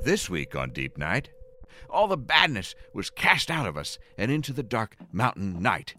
This week on Deep Night, all the badness was cast out of us and into the dark mountain night.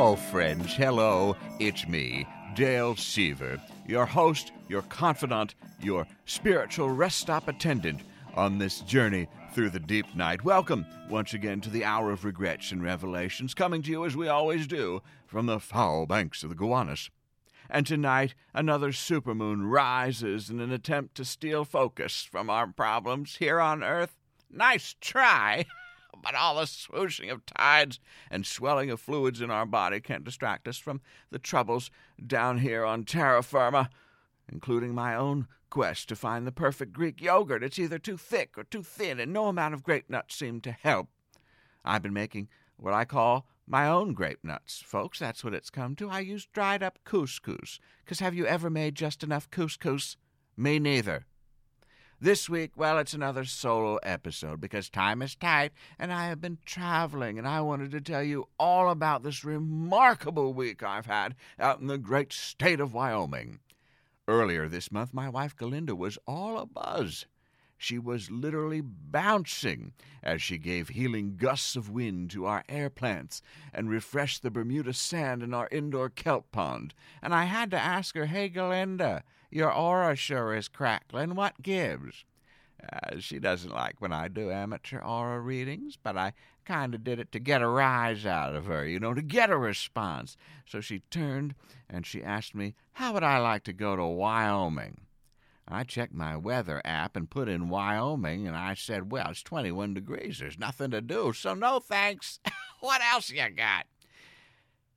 Oh, friends, hello, it's me, Dale Seaver, your host, your confidant, your spiritual rest stop attendant on this journey through the deep night. Welcome once again to the hour of regrets and revelations, coming to you as we always do from the foul banks of the Gowanus. And tonight, another supermoon rises in an attempt to steal focus from our problems here on Earth. Nice try! but all the swooshing of tides and swelling of fluids in our body can't distract us from the troubles down here on terra firma, including my own quest to find the perfect Greek yogurt. It's either too thick or too thin, and no amount of grape nuts seem to help. I've been making what I call my own grape nuts, folks. That's what it's come to. I use dried up couscous. Because have you ever made just enough couscous? Me neither. This week, well, it's another solo episode because time is tight and I have been traveling and I wanted to tell you all about this remarkable week I've had out in the great state of Wyoming. Earlier this month, my wife Galinda was all abuzz. She was literally bouncing as she gave healing gusts of wind to our air plants and refreshed the Bermuda sand in our indoor kelp pond. And I had to ask her, Hey, Galinda, your aura sure is crackling. What gives? Uh, she doesn't like when I do amateur aura readings, but I kind of did it to get a rise out of her, you know, to get a response. So she turned and she asked me, How would I like to go to Wyoming? I checked my weather app and put in Wyoming, and I said, Well, it's 21 degrees. There's nothing to do, so no thanks. what else you got?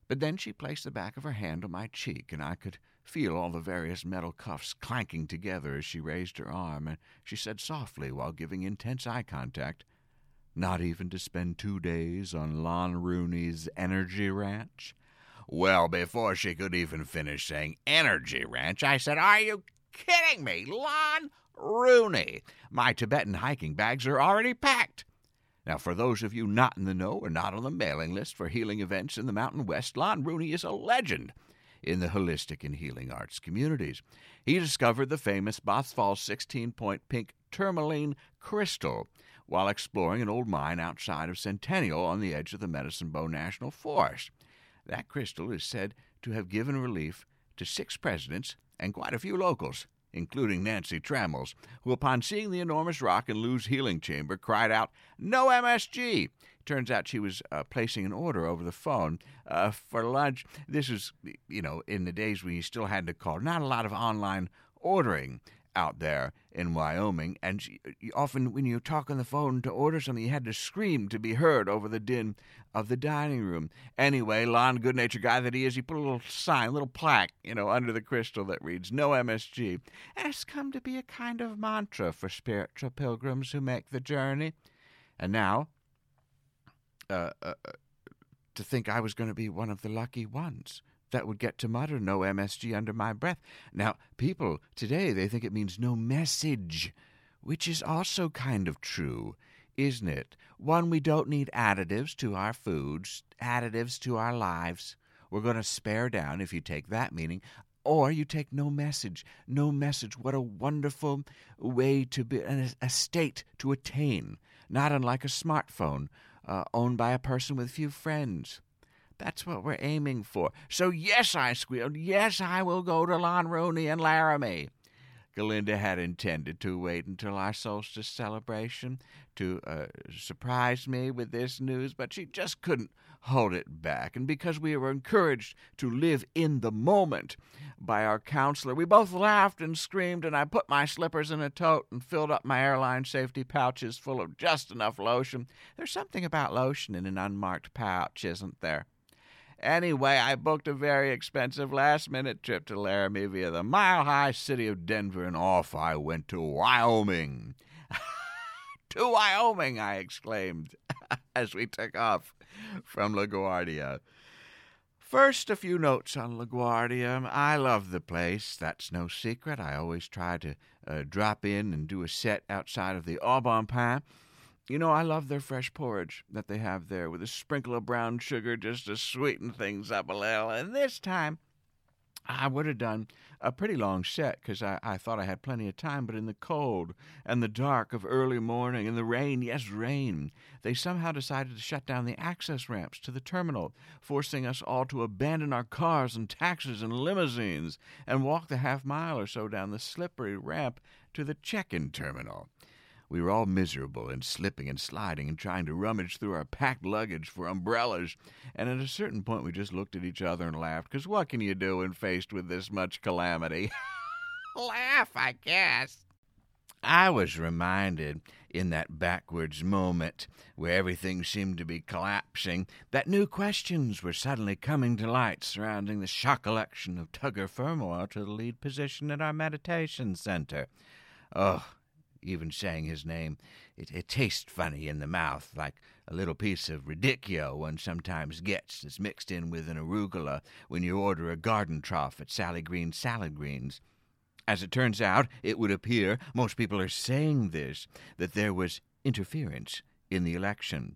But then she placed the back of her hand on my cheek, and I could feel all the various metal cuffs clanking together as she raised her arm, and she said softly while giving intense eye contact, Not even to spend two days on Lon Rooney's energy ranch? Well, before she could even finish saying energy ranch, I said, Are you kidding me? Lon Rooney. My Tibetan hiking bags are already packed. Now, for those of you not in the know or not on the mailing list for healing events in the Mountain West, Lon Rooney is a legend in the holistic and healing arts communities. He discovered the famous Bothfall 16 point pink tourmaline crystal while exploring an old mine outside of Centennial on the edge of the Medicine Bow National Forest. That crystal is said to have given relief to six presidents and quite a few locals, including Nancy Trammels, who, upon seeing the enormous rock in Lon's healing chamber, cried out, No MSG! Turns out she was uh, placing an order over the phone uh, for lunch. This was, you know, in the days when you still had to call. Not a lot of online ordering out there in Wyoming, and she, often when you talk on the phone to order something, you had to scream to be heard over the din of the dining room. Anyway, Lon, good natured guy that he is, he put a little sign, a little plaque, you know, under the crystal that reads "No MSG," and it's come to be a kind of mantra for spiritual pilgrims who make the journey. And now, uh, uh, to think I was going to be one of the lucky ones that would get to mutter no MSG under my breath. Now, people today, they think it means no message, which is also kind of true, isn't it? One, we don't need additives to our foods, additives to our lives. We're going to spare down if you take that meaning. Or you take no message. No message. What a wonderful way to be, a state to attain, not unlike a smartphone uh, owned by a person with few friends. That's what we're aiming for. So, yes, I squealed. Yes, I will go to Lon Rooney and Laramie. Galinda had intended to wait until our solstice celebration to uh, surprise me with this news, but she just couldn't hold it back. And because we were encouraged to live in the moment by our counselor, we both laughed and screamed, and I put my slippers in a tote and filled up my airline safety pouches full of just enough lotion. There's something about lotion in an unmarked pouch, isn't there? Anyway, I booked a very expensive last minute trip to Laramie via the mile high city of Denver, and off I went to Wyoming. to Wyoming, I exclaimed as we took off from LaGuardia. First, a few notes on LaGuardia. I love the place. That's no secret. I always try to uh, drop in and do a set outside of the Au Bon Pain. You know, I love their fresh porridge that they have there with a sprinkle of brown sugar just to sweeten things up a little. And this time, I would have done a pretty long set because I, I thought I had plenty of time, but in the cold and the dark of early morning and the rain, yes, rain, they somehow decided to shut down the access ramps to the terminal, forcing us all to abandon our cars and taxis and limousines and walk the half mile or so down the slippery ramp to the check in terminal. We were all miserable and slipping and sliding and trying to rummage through our packed luggage for umbrellas. And at a certain point, we just looked at each other and laughed, because what can you do when faced with this much calamity? Laugh, I guess. I was reminded in that backwards moment where everything seemed to be collapsing that new questions were suddenly coming to light surrounding the shock election of Tugger Firmoil to the lead position at our meditation center. Oh, even saying his name, it, it tastes funny in the mouth, like a little piece of radicchio one sometimes gets that's mixed in with an arugula when you order a garden trough at Sally Green's Salad Greens. As it turns out, it would appear, most people are saying this, that there was interference in the election.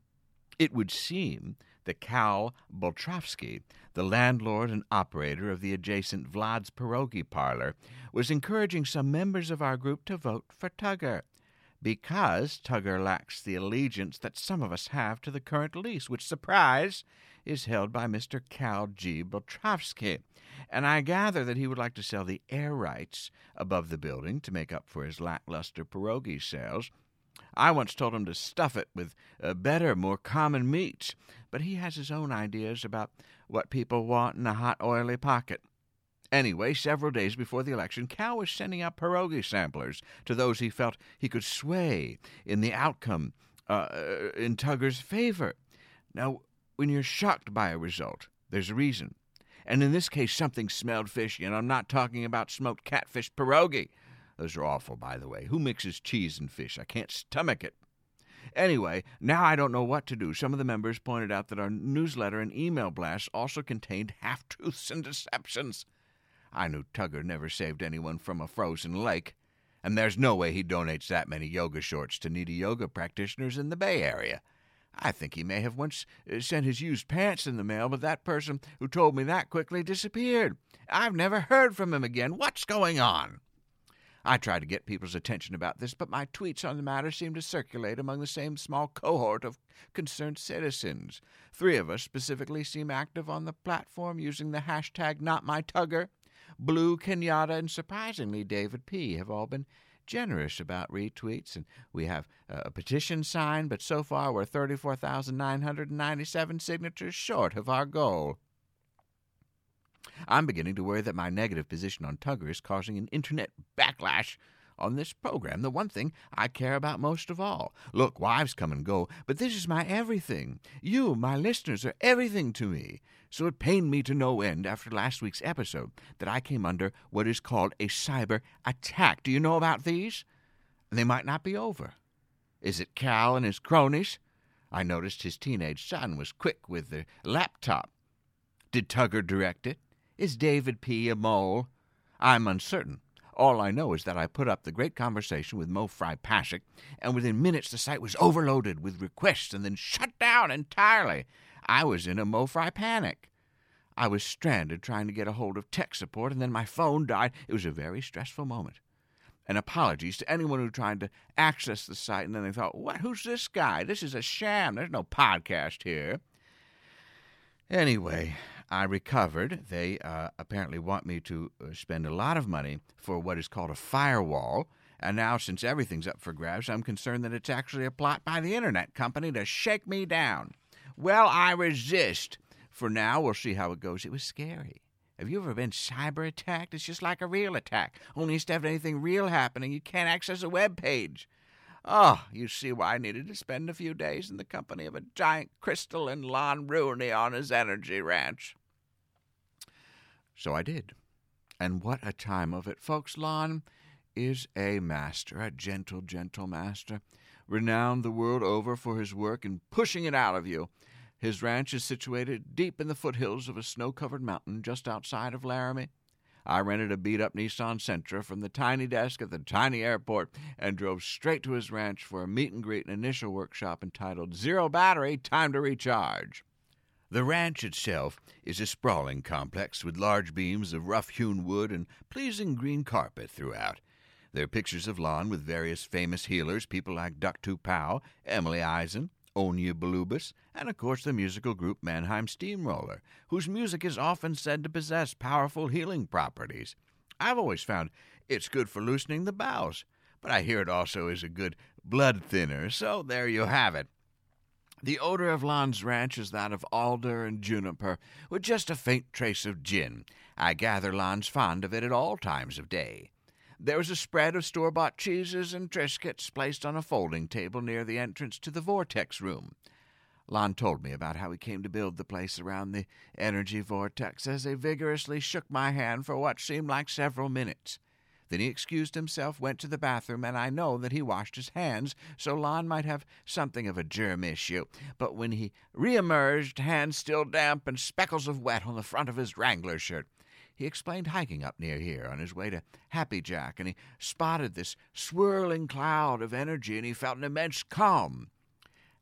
It would seem that Cal Boltrovsky, the landlord and operator of the adjacent Vlad's Pierogi Parlor, was encouraging some members of our group to vote for Tugger. Because Tugger lacks the allegiance that some of us have to the current lease, which, surprise, is held by Mr. Cal G. Boltrovsky. And I gather that he would like to sell the air rights above the building to make up for his lackluster pierogi sales I once told him to stuff it with uh, better, more common meats, but he has his own ideas about what people want in a hot, oily pocket. Anyway, several days before the election, Cal was sending out pierogi samplers to those he felt he could sway in the outcome uh, in Tugger's favor. Now, when you're shocked by a result, there's a reason. And in this case, something smelled fishy, and I'm not talking about smoked catfish pierogi. Those are awful, by the way. Who mixes cheese and fish? I can't stomach it. Anyway, now I don't know what to do. Some of the members pointed out that our newsletter and email blasts also contained half truths and deceptions. I knew Tugger never saved anyone from a frozen lake, and there's no way he donates that many yoga shorts to needy yoga practitioners in the Bay Area. I think he may have once uh, sent his used pants in the mail, but that person who told me that quickly disappeared. I've never heard from him again. What's going on? I tried to get people's attention about this, but my tweets on the matter seem to circulate among the same small cohort of concerned citizens. Three of us specifically seem active on the platform using the hashtag NotMyTugger. Blue, Kenyatta, and surprisingly David P. have all been generous about retweets, and we have a petition signed, but so far we're 34,997 signatures short of our goal. I'm beginning to worry that my negative position on Tugger is causing an internet backlash on this program, the one thing I care about most of all. Look, wives come and go, but this is my everything. You, my listeners, are everything to me. So it pained me to no end after last week's episode that I came under what is called a cyber attack. Do you know about these? They might not be over. Is it Cal and his cronies? I noticed his teenage son was quick with the laptop. Did Tugger direct it? Is David P. a mole? I'm uncertain. All I know is that I put up the great conversation with Mo Fry Pashik, and within minutes the site was overloaded with requests and then shut down entirely. I was in a Mo Fry panic. I was stranded trying to get a hold of tech support, and then my phone died. It was a very stressful moment. And apologies to anyone who tried to access the site and then they thought, what? Who's this guy? This is a sham. There's no podcast here. Anyway, I recovered. They uh, apparently want me to uh, spend a lot of money for what is called a firewall. And now, since everything's up for grabs, I'm concerned that it's actually a plot by the internet company to shake me down. Well, I resist. For now, we'll see how it goes. It was scary. Have you ever been cyber attacked? It's just like a real attack. Only instead of anything real happening, you can't access a web page. Oh, you see why I needed to spend a few days in the company of a giant crystal and Lon Rooney on his energy ranch. So I did. And what a time of it, folks. Lon is a master, a gentle, gentle master, renowned the world over for his work in pushing it out of you. His ranch is situated deep in the foothills of a snow covered mountain just outside of Laramie. I rented a beat up Nissan Sentra from the tiny desk at the tiny airport and drove straight to his ranch for a meet and greet and initial workshop entitled Zero Battery Time to Recharge. The ranch itself is a sprawling complex with large beams of rough hewn wood and pleasing green carpet throughout. There are pictures of Lon with various famous healers, people like Duck Pow, Emily Eisen, Onya Balubas, and of course the musical group Mannheim Steamroller, whose music is often said to possess powerful healing properties. I've always found it's good for loosening the bowels, but I hear it also is a good blood thinner, so there you have it. The odor of Lon's ranch is that of alder and juniper, with just a faint trace of gin. I gather Lon's fond of it at all times of day. There was a spread of store bought cheeses and Triscuits placed on a folding table near the entrance to the vortex room. Lon told me about how he came to build the place around the energy vortex as he vigorously shook my hand for what seemed like several minutes. Then he excused himself, went to the bathroom, and I know that he washed his hands, so Lon might have something of a germ issue. But when he re-emerged, hands still damp and speckles of wet on the front of his Wrangler shirt, he explained hiking up near here on his way to Happy Jack, and he spotted this swirling cloud of energy, and he felt an immense calm.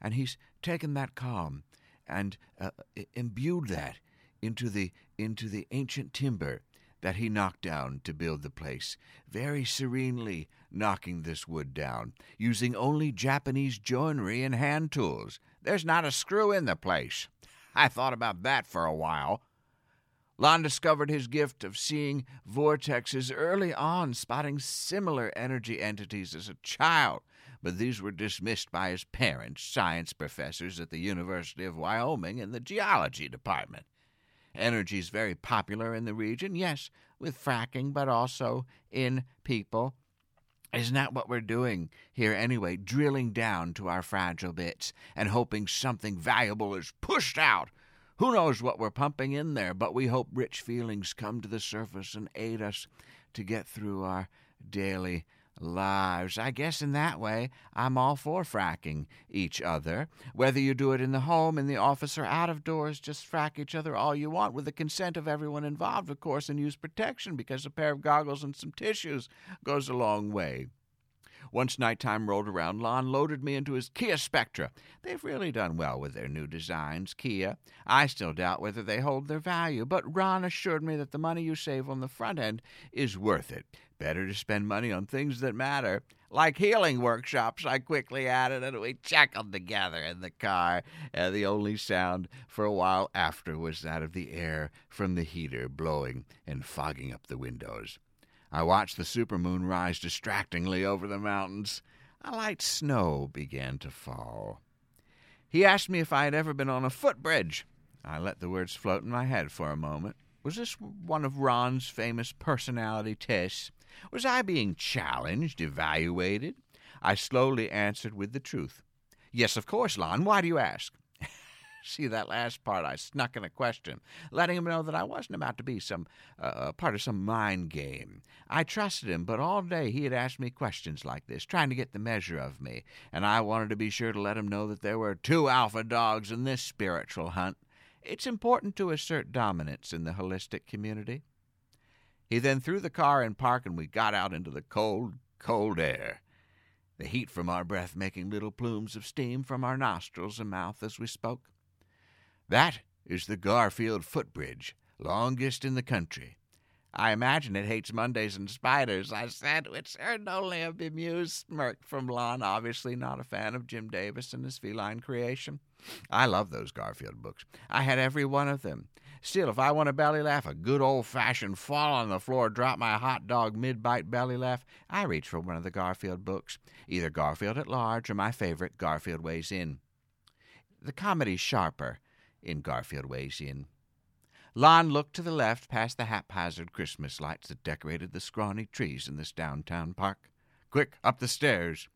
And he's taken that calm and uh, imbued that into the into the ancient timber that he knocked down to build the place, very serenely knocking this wood down, using only Japanese joinery and hand tools. There's not a screw in the place. I thought about that for a while. Lon discovered his gift of seeing vortexes early on, spotting similar energy entities as a child, but these were dismissed by his parents, science professors at the University of Wyoming in the geology department. Energy is very popular in the region, yes, with fracking, but also in people. Isn't that what we're doing here anyway? Drilling down to our fragile bits and hoping something valuable is pushed out who knows what we're pumping in there, but we hope rich feelings come to the surface and aid us to get through our daily lives. I guess in that way, I'm all for fracking each other. Whether you do it in the home, in the office, or out of doors, just frack each other all you want with the consent of everyone involved, of course, and use protection because a pair of goggles and some tissues goes a long way. Once nighttime rolled around, Lon loaded me into his Kia Spectra. They've really done well with their new designs, Kia. I still doubt whether they hold their value, but Lon assured me that the money you save on the front end is worth it. Better to spend money on things that matter. Like healing workshops, I quickly added, and we chuckled together in the car. And the only sound for a while after was that of the air from the heater blowing and fogging up the windows. I watched the supermoon rise distractingly over the mountains. A light snow began to fall. He asked me if I had ever been on a footbridge. I let the words float in my head for a moment. Was this one of Lon's famous personality tests? Was I being challenged, evaluated? I slowly answered with the truth. Yes, of course, Lon. Why do you ask? See that last part? I snuck in a question, letting him know that I wasn't about to be some uh, uh, part of some mind game. I trusted him, but all day he had asked me questions like this, trying to get the measure of me, and I wanted to be sure to let him know that there were two alpha dogs in this spiritual hunt. It's important to assert dominance in the holistic community. He then threw the car in park, and we got out into the cold, cold air the heat from our breath making little plumes of steam from our nostrils and mouth as we spoke. That is the Garfield footbridge, longest in the country. I imagine it hates Mondays and spiders, I said, which earned only a bemused smirk from Lon, obviously not a fan of Jim Davis and his feline creation. I love those Garfield books. I had every one of them. Still, if I want a belly laugh, a good old fashioned fall on the floor, drop my hot dog mid bite belly laugh, I reach for one of the Garfield books, either Garfield at Large or my favorite, Garfield Weighs In. The comedy's sharper, in Garfield Weighs In. Lon looked to the left past the haphazard Christmas lights that decorated the scrawny trees in this downtown park. Quick, up the stairs!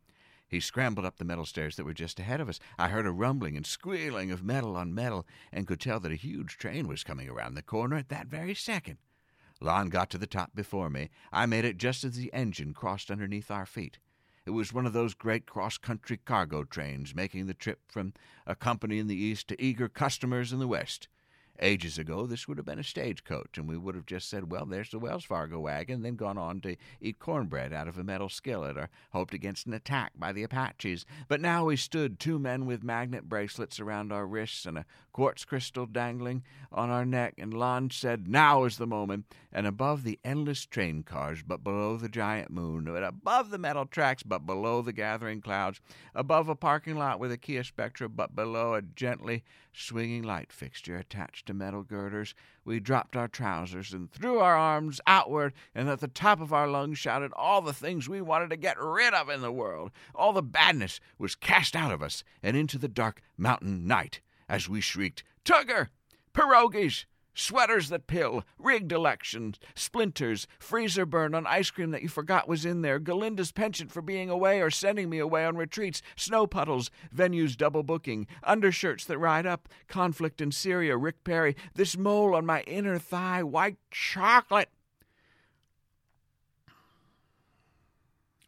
He scrambled up the metal stairs that were just ahead of us. I heard a rumbling and squealing of metal on metal and could tell that a huge train was coming around the corner at that very second. Lon got to the top before me. I made it just as the engine crossed underneath our feet. It was one of those great cross country cargo trains making the trip from a company in the east to eager customers in the west. Ages ago, this would have been a stagecoach, and we would have just said, Well, there's the Wells Fargo wagon, then gone on to eat cornbread out of a metal skillet or hoped against an attack by the Apaches. But now we stood, two men with magnet bracelets around our wrists and a quartz crystal dangling on our neck, and Lon said, Now is the moment. And above the endless train cars, but below the giant moon, and above the metal tracks, but below the gathering clouds, above a parking lot with a Kia Spectra, but below a gently swinging light fixture attached to metal girders, we dropped our trousers and threw our arms outward and at the top of our lungs shouted all the things we wanted to get rid of in the world. All the badness was cast out of us and into the dark mountain night as we shrieked, Tugger! Pierogies! Sweaters that pill, rigged elections, splinters, freezer burn on ice cream that you forgot was in there, Galinda's penchant for being away or sending me away on retreats, snow puddles, venues double booking, undershirts that ride up, conflict in Syria, Rick Perry, this mole on my inner thigh, white chocolate.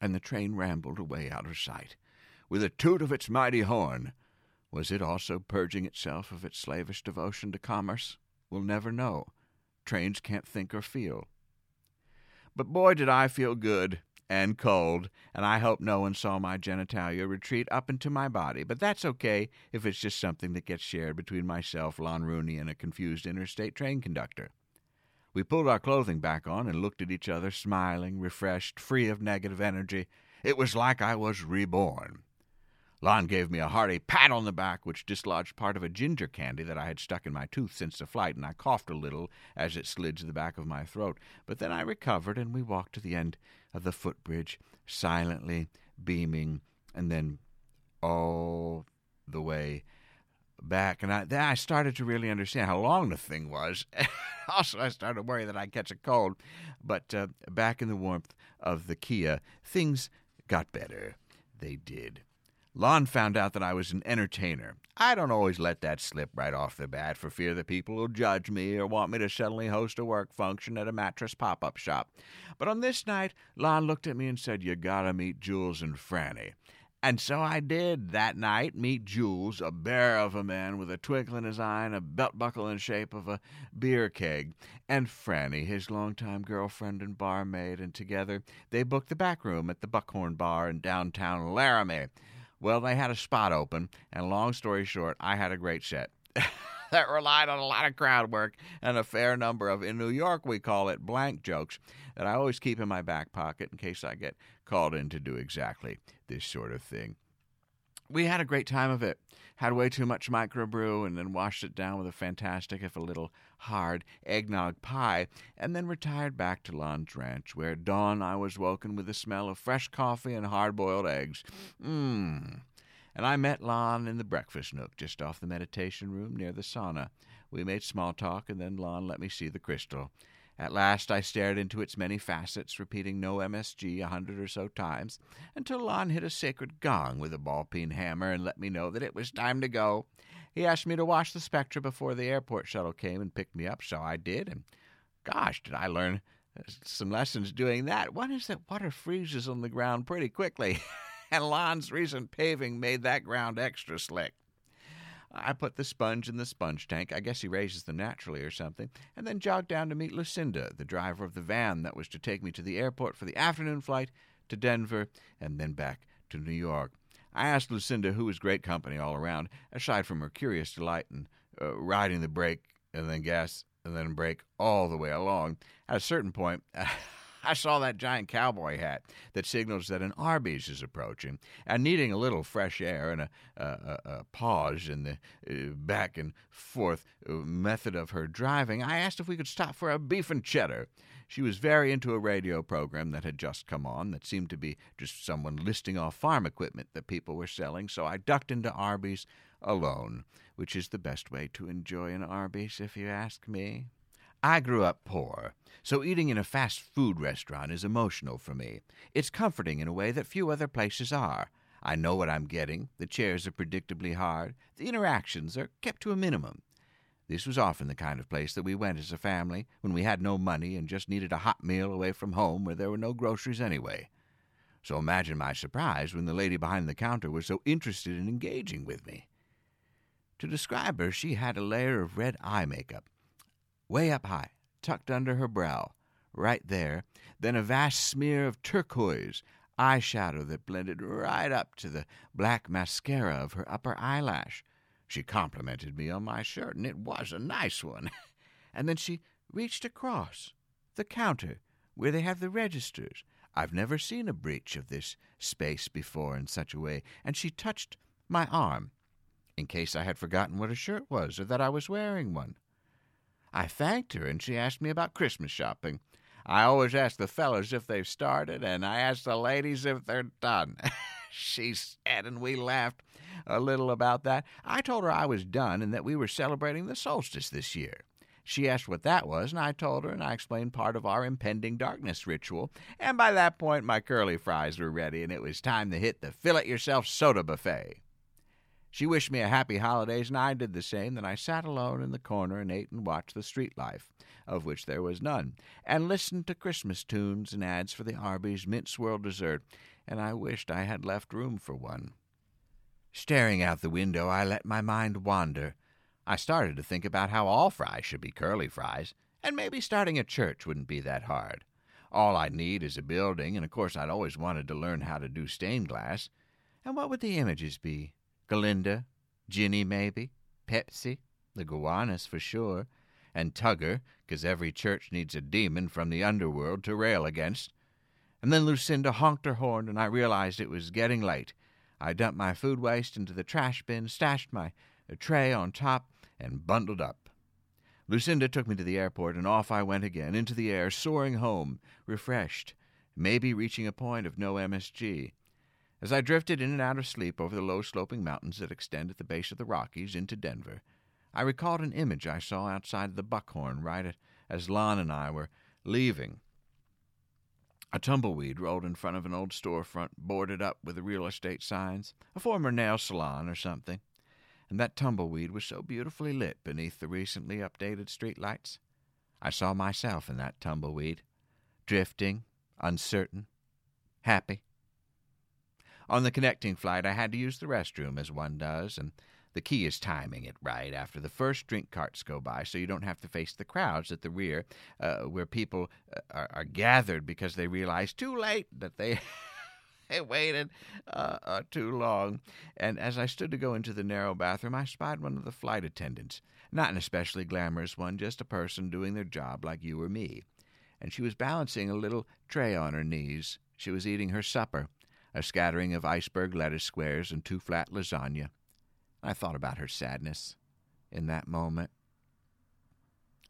And the train rambled away out of sight, with a toot of its mighty horn. Was it also purging itself of its slavish devotion to commerce? We'll never know. Trains can't think or feel. But boy, did I feel good and cold, and I hope no one saw my genitalia retreat up into my body. But that's okay if it's just something that gets shared between myself, Lon Rooney, and a confused interstate train conductor. We pulled our clothing back on and looked at each other, smiling, refreshed, free of negative energy. It was like I was reborn. Lon gave me a hearty pat on the back, which dislodged part of a ginger candy that I had stuck in my tooth since the flight, and I coughed a little as it slid to the back of my throat. But then I recovered, and we walked to the end of the footbridge, silently, beaming, and then all the way back. And I, then I started to really understand how long the thing was. also, I started to worry that I'd catch a cold. But uh, back in the warmth of the Kia, things got better. They did. Lon found out that I was an entertainer. I don't always let that slip right off the bat for fear that people will judge me or want me to suddenly host a work function at a mattress pop up shop. But on this night, Lon looked at me and said, You gotta meet Jules and Franny. And so I did that night meet Jules, a bear of a man with a twinkle in his eye and a belt buckle in shape of a beer keg, and Franny, his longtime girlfriend and barmaid, and together they booked the back room at the Buckhorn Bar in downtown Laramie. Well, they had a spot open, and long story short, I had a great set. that relied on a lot of crowd work and a fair number of, in New York, we call it blank jokes, that I always keep in my back pocket in case I get called in to do exactly this sort of thing. We had a great time of it. Had way too much microbrew and then washed it down with a fantastic, if a little hard, eggnog pie, and then retired back to Lon's Ranch, where at dawn I was woken with the smell of fresh coffee and hard boiled eggs. Mmm. And I met Lon in the breakfast nook just off the meditation room near the sauna. We made small talk, and then Lon let me see the crystal. At last I stared into its many facets, repeating no MSG a hundred or so times, until Lon hit a sacred gong with a ball peen hammer and let me know that it was time to go. He asked me to wash the Spectra before the airport shuttle came and picked me up, so I did, and gosh, did I learn uh, some lessons doing that. One is that water freezes on the ground pretty quickly, and Lon's recent paving made that ground extra slick. I put the sponge in the sponge tank. I guess he raises them naturally or something. And then jogged down to meet Lucinda, the driver of the van that was to take me to the airport for the afternoon flight to Denver and then back to New York. I asked Lucinda, who was great company all around, aside from her curious delight in uh, riding the brake and then gas and then brake all the way along. At a certain point, I saw that giant cowboy hat that signals that an Arby's is approaching, and needing a little fresh air and a, a, a pause in the uh, back and forth uh, method of her driving, I asked if we could stop for a beef and cheddar. She was very into a radio program that had just come on that seemed to be just someone listing off farm equipment that people were selling, so I ducked into Arby's alone, which is the best way to enjoy an Arby's, if you ask me. I grew up poor, so eating in a fast food restaurant is emotional for me. It's comforting in a way that few other places are. I know what I'm getting. The chairs are predictably hard. The interactions are kept to a minimum. This was often the kind of place that we went as a family when we had no money and just needed a hot meal away from home where there were no groceries anyway. so imagine my surprise when the lady behind the counter was so interested in engaging with me. To describe her, she had a layer of red eye makeup, way up high, tucked under her brow, right there, then a vast smear of turquoise eyeshadow that blended right up to the black mascara of her upper eyelash. She complimented me on my shirt, and it was a nice one. and then she reached across the counter where they have the registers. I've never seen a breach of this space before in such a way, and she touched my arm in case I had forgotten what a shirt was or that I was wearing one. I thanked her, and she asked me about Christmas shopping. I always ask the fellas if they've started, and I ask the ladies if they're done. she said, and we laughed a little about that. I told her I was done and that we were celebrating the solstice this year. She asked what that was, and I told her, and I explained part of our impending darkness ritual. And by that point, my curly fries were ready, and it was time to hit the fill it yourself soda buffet. She wished me a happy holidays, and I did the same. Then I sat alone in the corner and ate and watched the street life, of which there was none, and listened to Christmas tunes and ads for the Arby's mint swirl dessert, and I wished I had left room for one. Staring out the window, I let my mind wander. I started to think about how all fries should be curly fries, and maybe starting a church wouldn't be that hard. All I'd need is a building, and of course I'd always wanted to learn how to do stained glass. And what would the images be? Galinda, Ginny, maybe, Pepsi, the Gowanus for sure, and Tugger, 'cause every church needs a demon from the underworld to rail against. And then Lucinda honked her horn, and I realized it was getting late. I dumped my food waste into the trash bin, stashed my uh, tray on top, and bundled up. Lucinda took me to the airport, and off I went again, into the air, soaring home, refreshed, maybe reaching a point of no MSG. As I drifted in and out of sleep over the low sloping mountains that extend at the base of the Rockies into Denver, I recalled an image I saw outside the Buckhorn right as Lon and I were leaving. A tumbleweed rolled in front of an old storefront boarded up with real estate signs, a former nail salon or something, and that tumbleweed was so beautifully lit beneath the recently updated street lights. I saw myself in that tumbleweed, drifting, uncertain, happy. On the connecting flight, I had to use the restroom, as one does, and the key is timing it right after the first drink carts go by so you don't have to face the crowds at the rear uh, where people uh, are, are, gathered because they realize too late that they. they waited uh, uh, too long. And as I stood to go into the narrow bathroom, I spied one of the flight attendants. Not an especially glamorous one, just a person doing their job like you or me. And she was balancing a little tray on her knees. She was eating her supper a scattering of iceberg lettuce squares and two flat lasagna. I thought about her sadness in that moment.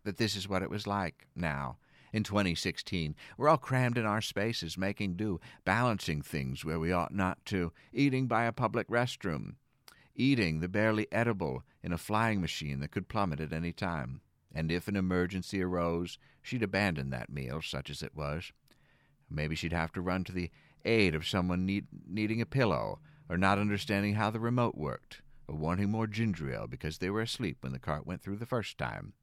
That this is what it was like now, in 2016. We're all crammed in our spaces, making do, balancing things where we ought not to, eating by a public restroom, eating the barely edible in a flying machine that could plummet at any time. And if an emergency arose, she'd abandon that meal, such as it was. Maybe she'd have to run to the aid of someone need, needing a pillow, or not understanding how the remote worked, or wanting more ginger ale because they were asleep when the cart went through the first time.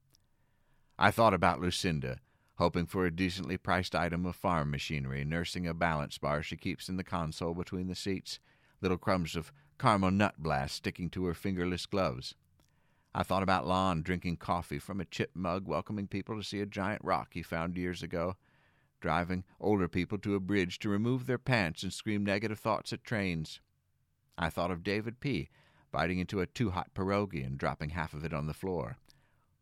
I thought about Lucinda, hoping for a decently priced item of farm machinery, nursing a balance bar she keeps in the console between the seats, little crumbs of caramel nut blast sticking to her fingerless gloves. I thought about Lon drinking coffee from a chip mug, welcoming people to see a giant rock he found years ago, driving older people to a bridge to remove their pants and scream negative thoughts at trains. I thought of David P. biting into a too hot pierogi and dropping half of it on the floor.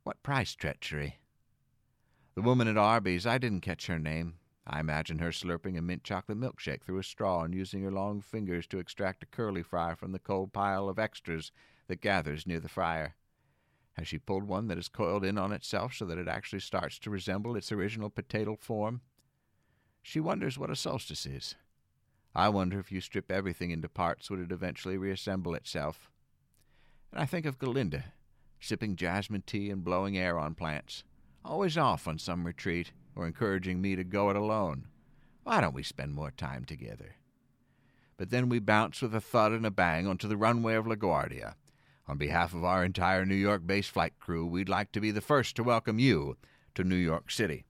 What price treachery? The woman at Arby's, I didn't catch her name. I imagine her slurping a mint chocolate milkshake through a straw and using her long fingers to extract a curly fry from the cold pile of extras that gathers near the fryer. Has she pulled one that is coiled in on itself so that it actually starts to resemble its original potato form? She wonders what a solstice is. I wonder if you strip everything into parts, would it eventually reassemble itself? And I think of Galinda, sipping jasmine tea and blowing air on plants, always off on some retreat, or encouraging me to go it alone. Why don't we spend more time together? But then we bounce with a thud and a bang onto the runway of LaGuardia. On behalf of our entire New York based flight crew, we'd like to be the first to welcome you to New York City.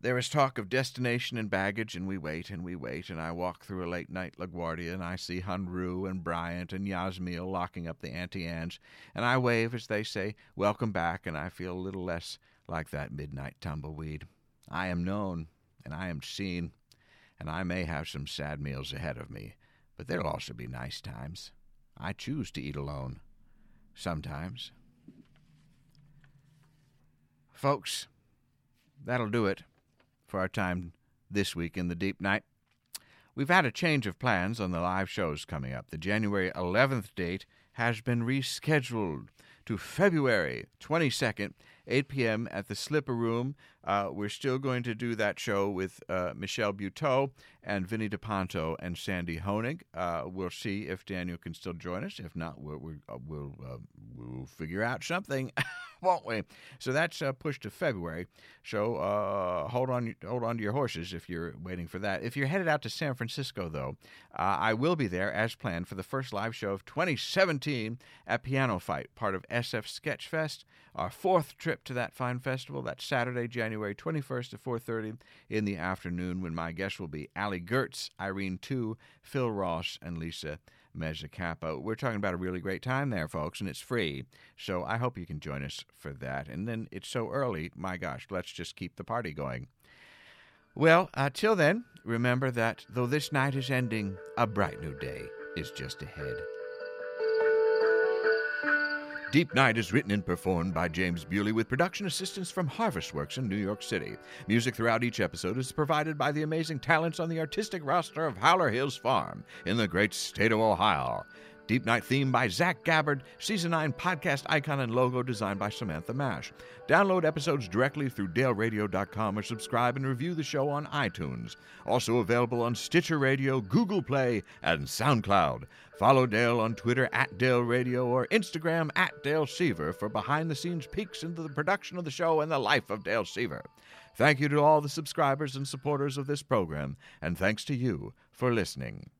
There is talk of destination and baggage, and we wait and we wait, and I walk through a late night LaGuardia, and I see Hunru and Bryant and Yasmiel locking up the Auntie Anne's, and I wave as they say, Welcome back, and I feel a little less like that midnight tumbleweed. I am known, and I am seen, and I may have some sad meals ahead of me, but there'll also be nice times. I choose to eat alone. Sometimes. Folks, that'll do it for our time this week in the Deep Night. We've had a change of plans on the live shows coming up. The January 11th date has been rescheduled to February 22nd, 8 p.m. at the Slipper Room. Uh, we're still going to do that show with uh, Michelle Buteau and Vinny DePonto and Sandy Honig. Uh, we'll see if Daniel can still join us. If not, we'll, we'll, uh, we'll, uh, we'll figure out something. won't we? So that's uh, pushed to February. So hold on, hold on to your horses if you're waiting for that. If you're headed out to San Francisco, though, I will be there as planned for the first live show of 2017 at Piano Fight, part of SF Sketchfest. Our fourth trip to that fine festival. That's Saturday, January 21st at 4:30 in the afternoon, when my guests will be Ali Gertz, Irene Tu, Phil Ross, and Lisa. Mezzacapa. We're talking about a really great time there, folks, and it's free. So I hope you can join us for that. And then it's so early, my gosh, let's just keep the party going. Well, uh, till then, remember that though this night is ending, a bright new day is just ahead. Deep Night is written and performed by James Bewley with production assistance from Harvest Works in New York City. Music throughout each episode is provided by the amazing talents on the artistic roster of Howler Hills Farm in the great state of Ohio. Deep Night theme by Zach Gabbard, Season 9 podcast icon and logo designed by Samantha Mash. Download episodes directly through daleradio.com or subscribe and review the show on iTunes. Also available on Stitcher Radio, Google Play, and SoundCloud. Follow Dale on Twitter at Dale Radio or Instagram at Dale Seaver for behind the scenes peeks into the production of the show and the life of Dale Seaver. Thank you to all the subscribers and supporters of this program, and thanks to you for listening.